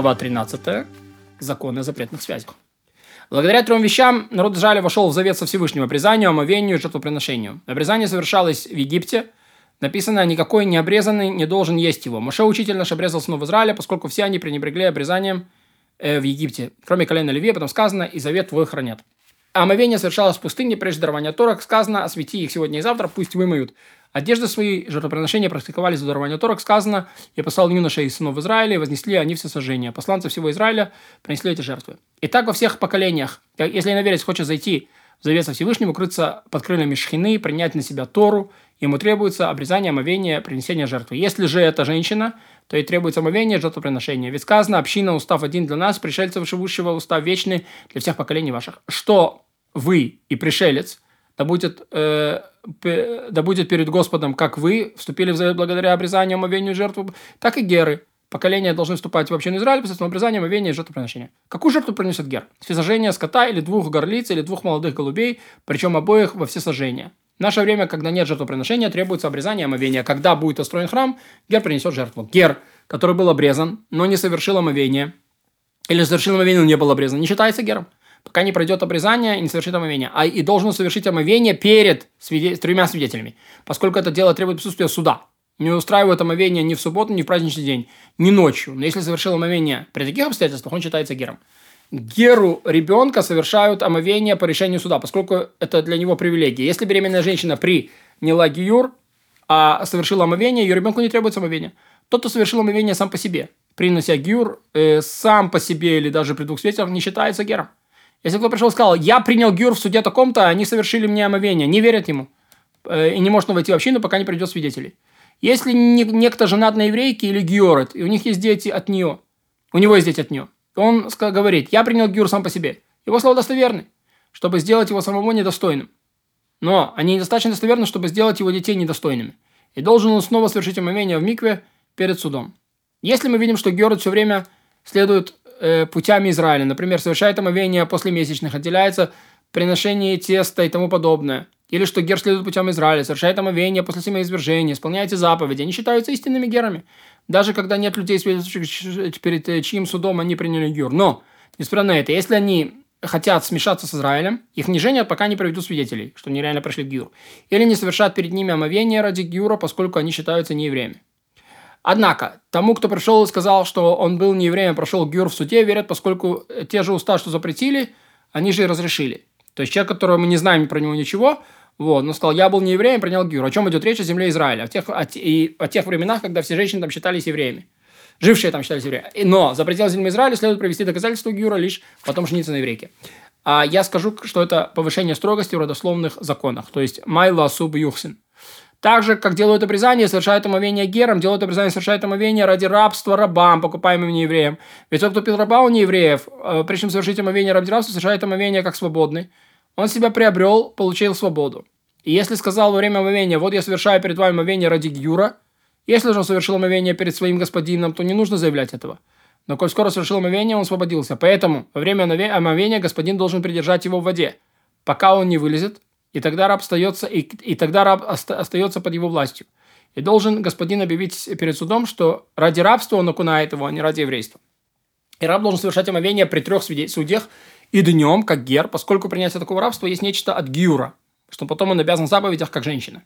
глава 13, законы о запретных связях. Благодаря трем вещам народ Израиля вошел в завет со Всевышним, обрезанию, омовению и жертвоприношению. Обрезание совершалось в Египте. Написано, никакой необрезанный не должен есть его. Моше, учитель наш, обрезал сынов Израиля, поскольку все они пренебрегли обрезанием э, в Египте. Кроме колена Левия, потом сказано, и завет твой хранят. Омовение совершалось в пустыне, прежде дарования Торок, сказано, освети их сегодня и завтра, пусть вымоют. Одежды свои, жертвоприношения практиковались до дарования Торок, сказано, я послал юношей из сынов Израиля, и вознесли они все сожжения. Посланцы всего Израиля принесли эти жертвы. И так во всех поколениях, если иноверец хочет зайти в завет со Всевышним, укрыться под крыльями шхины, принять на себя Тору, ему требуется обрезание, омовение, принесение жертвы. Если же это женщина, то ей требуется омовение, жертвоприношение. Ведь сказано, община, устав один для нас, пришельцев живущего, устав вечный для всех поколений ваших. Что вы и пришелец, да будет, э, да будет перед Господом, как вы вступили в завет благодаря обрезанию, омовению, жертву, так и геры. Поколения должны вступать в общину Израиля посредством обрезания, омовения и жертвоприношения. Какую жертву принесет гер? Всесожжение скота или двух горлиц, или двух молодых голубей, причем обоих во все сожжения. В наше время, когда нет жертвоприношения, требуется обрезание омовения. Когда будет устроен храм, гер принесет жертву. Гер, который был обрезан, но не совершил омовение, или совершил омовение, но не был обрезан, не считается гером пока не пройдет обрезание и не совершит омовение. А и должен совершить омовение перед свиде... тремя свидетелями, поскольку это дело требует присутствия суда. Не устраивает омовение ни в субботу, ни в праздничный день, ни ночью. Но если совершил омовение при таких обстоятельствах, он считается гером. Геру ребенка совершают омовение по решению суда, поскольку это для него привилегия. Если беременная женщина приняла гиюр, а совершила омовение, ее ребенку не требуется омовение. Тот, кто совершил омовение сам по себе, принося гиюр, э, сам по себе или даже при двух свидетелях, не считается гером. Если кто пришел и сказал, я принял гюр в суде таком-то, они совершили мне омовение, не верят ему. Э, и не может войти в общину, пока не придет свидетелей. Если некто женат на еврейке или гюрет, и у них есть дети от нее, у него есть дети от нее, он говорит, я принял гюр сам по себе. Его слова достоверны, чтобы сделать его самого недостойным. Но они недостаточно достоверны, чтобы сделать его детей недостойными. И должен он снова совершить омовение в микве перед судом. Если мы видим, что Герод все время следует э, путями Израиля. Например, совершает омовение после месячных, отделяется приношение теста и тому подобное. Или что гер следует путем Израиля, совершает омовение после семяизвержения, исполняет заповеди. Они считаются истинными герами. Даже когда нет людей, перед э, чьим судом они приняли гер. Но, несмотря на это, если они хотят смешаться с Израилем, их не женят, пока не проведут свидетелей, что они реально прошли гюр. Или не совершат перед ними омовение ради гюра, поскольку они считаются неевреями. Однако, тому, кто пришел и сказал, что он был не евреем, прошел гюр в суде, верят, поскольку те же уста, что запретили, они же и разрешили. То есть человек, которого мы не знаем про него ничего, вот, но сказал, я был не евреем, принял гюр. О чем идет речь? О земле Израиля. О тех, о, и о тех временах, когда все женщины там считались евреями. Жившие там считались евреями. Но за пределы земли Израиля следует провести доказательство гюра лишь потом жениться на еврейке. А я скажу, что это повышение строгости в родословных законах. То есть майла суб юхсин. Так же, как делают обрезание, совершают омовение гером, делают обрезание, совершают омовение ради рабства рабам, покупаемым неевреям. Ведь тот, кто пил раба у неевреев, э, прежде чем совершить омовение ради рабства, совершает омовение как свободный. Он себя приобрел, получил свободу. И если сказал во время омовения, вот я совершаю перед вами омовение ради гюра, если же он совершил омовение перед своим господином, то не нужно заявлять этого. Но коль скоро совершил омовение, он освободился. Поэтому во время омовения господин должен придержать его в воде, пока он не вылезет, и тогда раб остается, и, и тогда раб оста, остается под его властью. И должен господин объявить перед судом, что ради рабства он окунает его, а не ради еврейства. И раб должен совершать омовение при трех судьях и днем, как гер, поскольку принятие такого рабства есть нечто от гюра, что потом он обязан в заповедях, как женщина.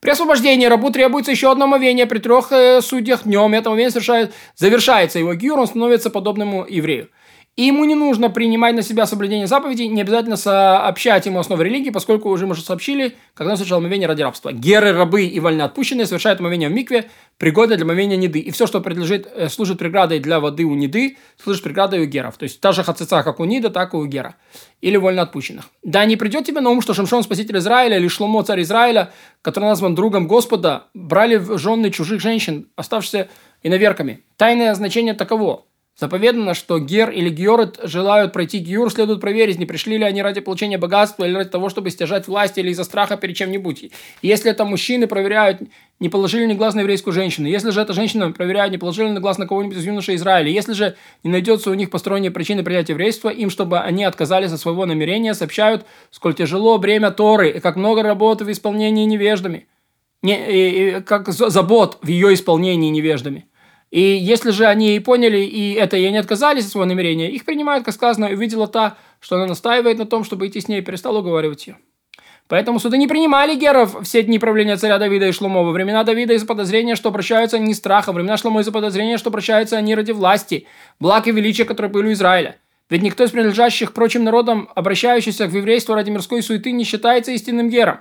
При освобождении рабу требуется еще одно омовение при трех э, судьях днем. Это омовение совершает, завершается его гюр, он становится подобному еврею. И ему не нужно принимать на себя соблюдение заповедей, не обязательно сообщать ему основы религии, поскольку уже мы же сообщили, когда он совершал омовение ради рабства. Геры, рабы и вольноотпущенные совершают омовение в микве, пригодное для омовения неды. И все, что предлежит, э, служит преградой для воды у неды, служит преградой у геров. То есть та же хацица, как у нида, так и у гера. Или вольноотпущенных. Да не придет тебе на ум, что Шамшон, спаситель Израиля, или Шломо, царь Израиля, который назван другом Господа, брали в жены чужих женщин, оставшихся иноверками. Тайное значение таково. Заповедано, что Гер или Георет желают пройти Гиур, следует проверить, не пришли ли они ради получения богатства или ради того, чтобы стяжать власть или из-за страха перед чем-нибудь. Если это мужчины, проверяют, не положили ни глаз на еврейскую женщину. Если же это женщина, проверяют, не положили ни глаз на кого-нибудь из юношей Израиля. Если же не найдется у них посторонней причины принятия еврейства, им, чтобы они отказались от своего намерения, сообщают, сколь тяжело бремя Торы и как много работы в исполнении невеждами. Не, и, и, как забот в ее исполнении невеждами. И если же они и поняли, и это и не отказались от своего намерения, их принимают, как сказано, увидела та, что она настаивает на том, чтобы идти с ней, и перестал уговаривать ее. Поэтому суды не принимали геров все дни правления царя Давида и Шломо. Во времена Давида из-за подозрения, что обращаются они страха. Во времена Шломо из-за подозрения, что обращаются они ради власти, благ и величия, которые были у Израиля. Ведь никто из принадлежащих прочим народам, обращающихся к еврейству ради мирской суеты, не считается истинным гером.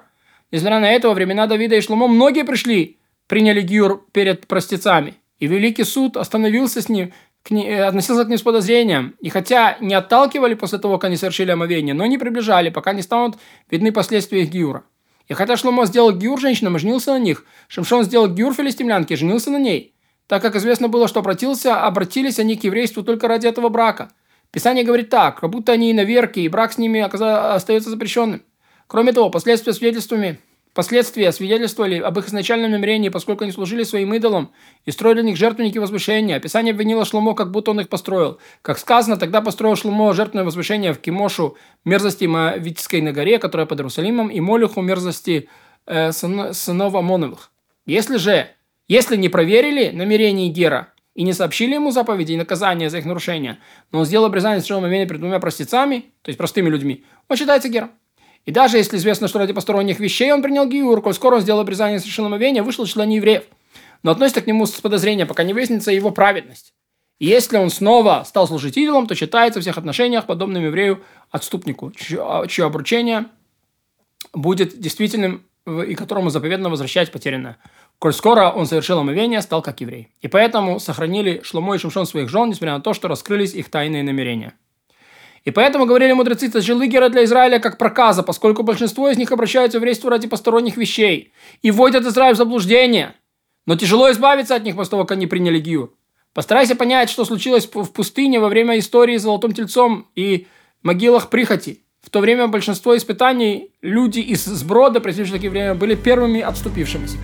Несмотря на это, во времена Давида и Шломо многие пришли, приняли гюр перед простецами. И Великий суд остановился с ним, к ней, э, относился к ним с подозрением. И хотя не отталкивали после того, как они совершили омовение, но не приближали, пока не станут видны последствия их гиура. И хотя Шломо сделал гиур женщинам и женился на них, Шимшон сделал гиур филистимлянке и женился на ней, так как известно было, что обратился, обратились они к еврейству только ради этого брака. Писание говорит так, как будто они иноверки, и брак с ними остается запрещенным. Кроме того, последствия свидетельствами Последствия свидетельствовали об их изначальном намерении, поскольку они служили своим идолам и строили них жертвенники возвышения. Описание обвинило Шломо, как будто он их построил. Как сказано, тогда построил Шломо жертвенное возвышение в Кимошу мерзости Моавитской на горе, которая под Иерусалимом, и Молюху мерзости э, сынов Амоновых. Если же, если не проверили намерения Гера и не сообщили ему заповеди и наказания за их нарушение, но он сделал обрезание с момента перед двумя простецами, то есть простыми людьми, он считается Гером. И даже если известно, что ради посторонних вещей он принял гиур, коль скоро он сделал обрезание совершенного омовения, вышел член евреев. Но относится к нему с подозрением, пока не выяснится его праведность. И если он снова стал служить идолом, то считается в всех отношениях подобным еврею-отступнику, чье, а, чье обручение будет действительным и которому заповедно возвращать потерянное. Коль скоро он совершил омовение, стал как еврей. И поэтому сохранили Шломо и Шимшон своих жен, несмотря на то, что раскрылись их тайные намерения. И поэтому говорили мудрецы, сожгли Гера для Израиля как проказа, поскольку большинство из них обращаются в еврейство ради посторонних вещей и вводят Израиль в заблуждение. Но тяжело избавиться от них после того, как они приняли Гию. Постарайся понять, что случилось в пустыне во время истории с Золотым Тельцом и могилах прихоти. В то время большинство испытаний люди из сброда, присутствующих в такие время, были первыми отступившимися.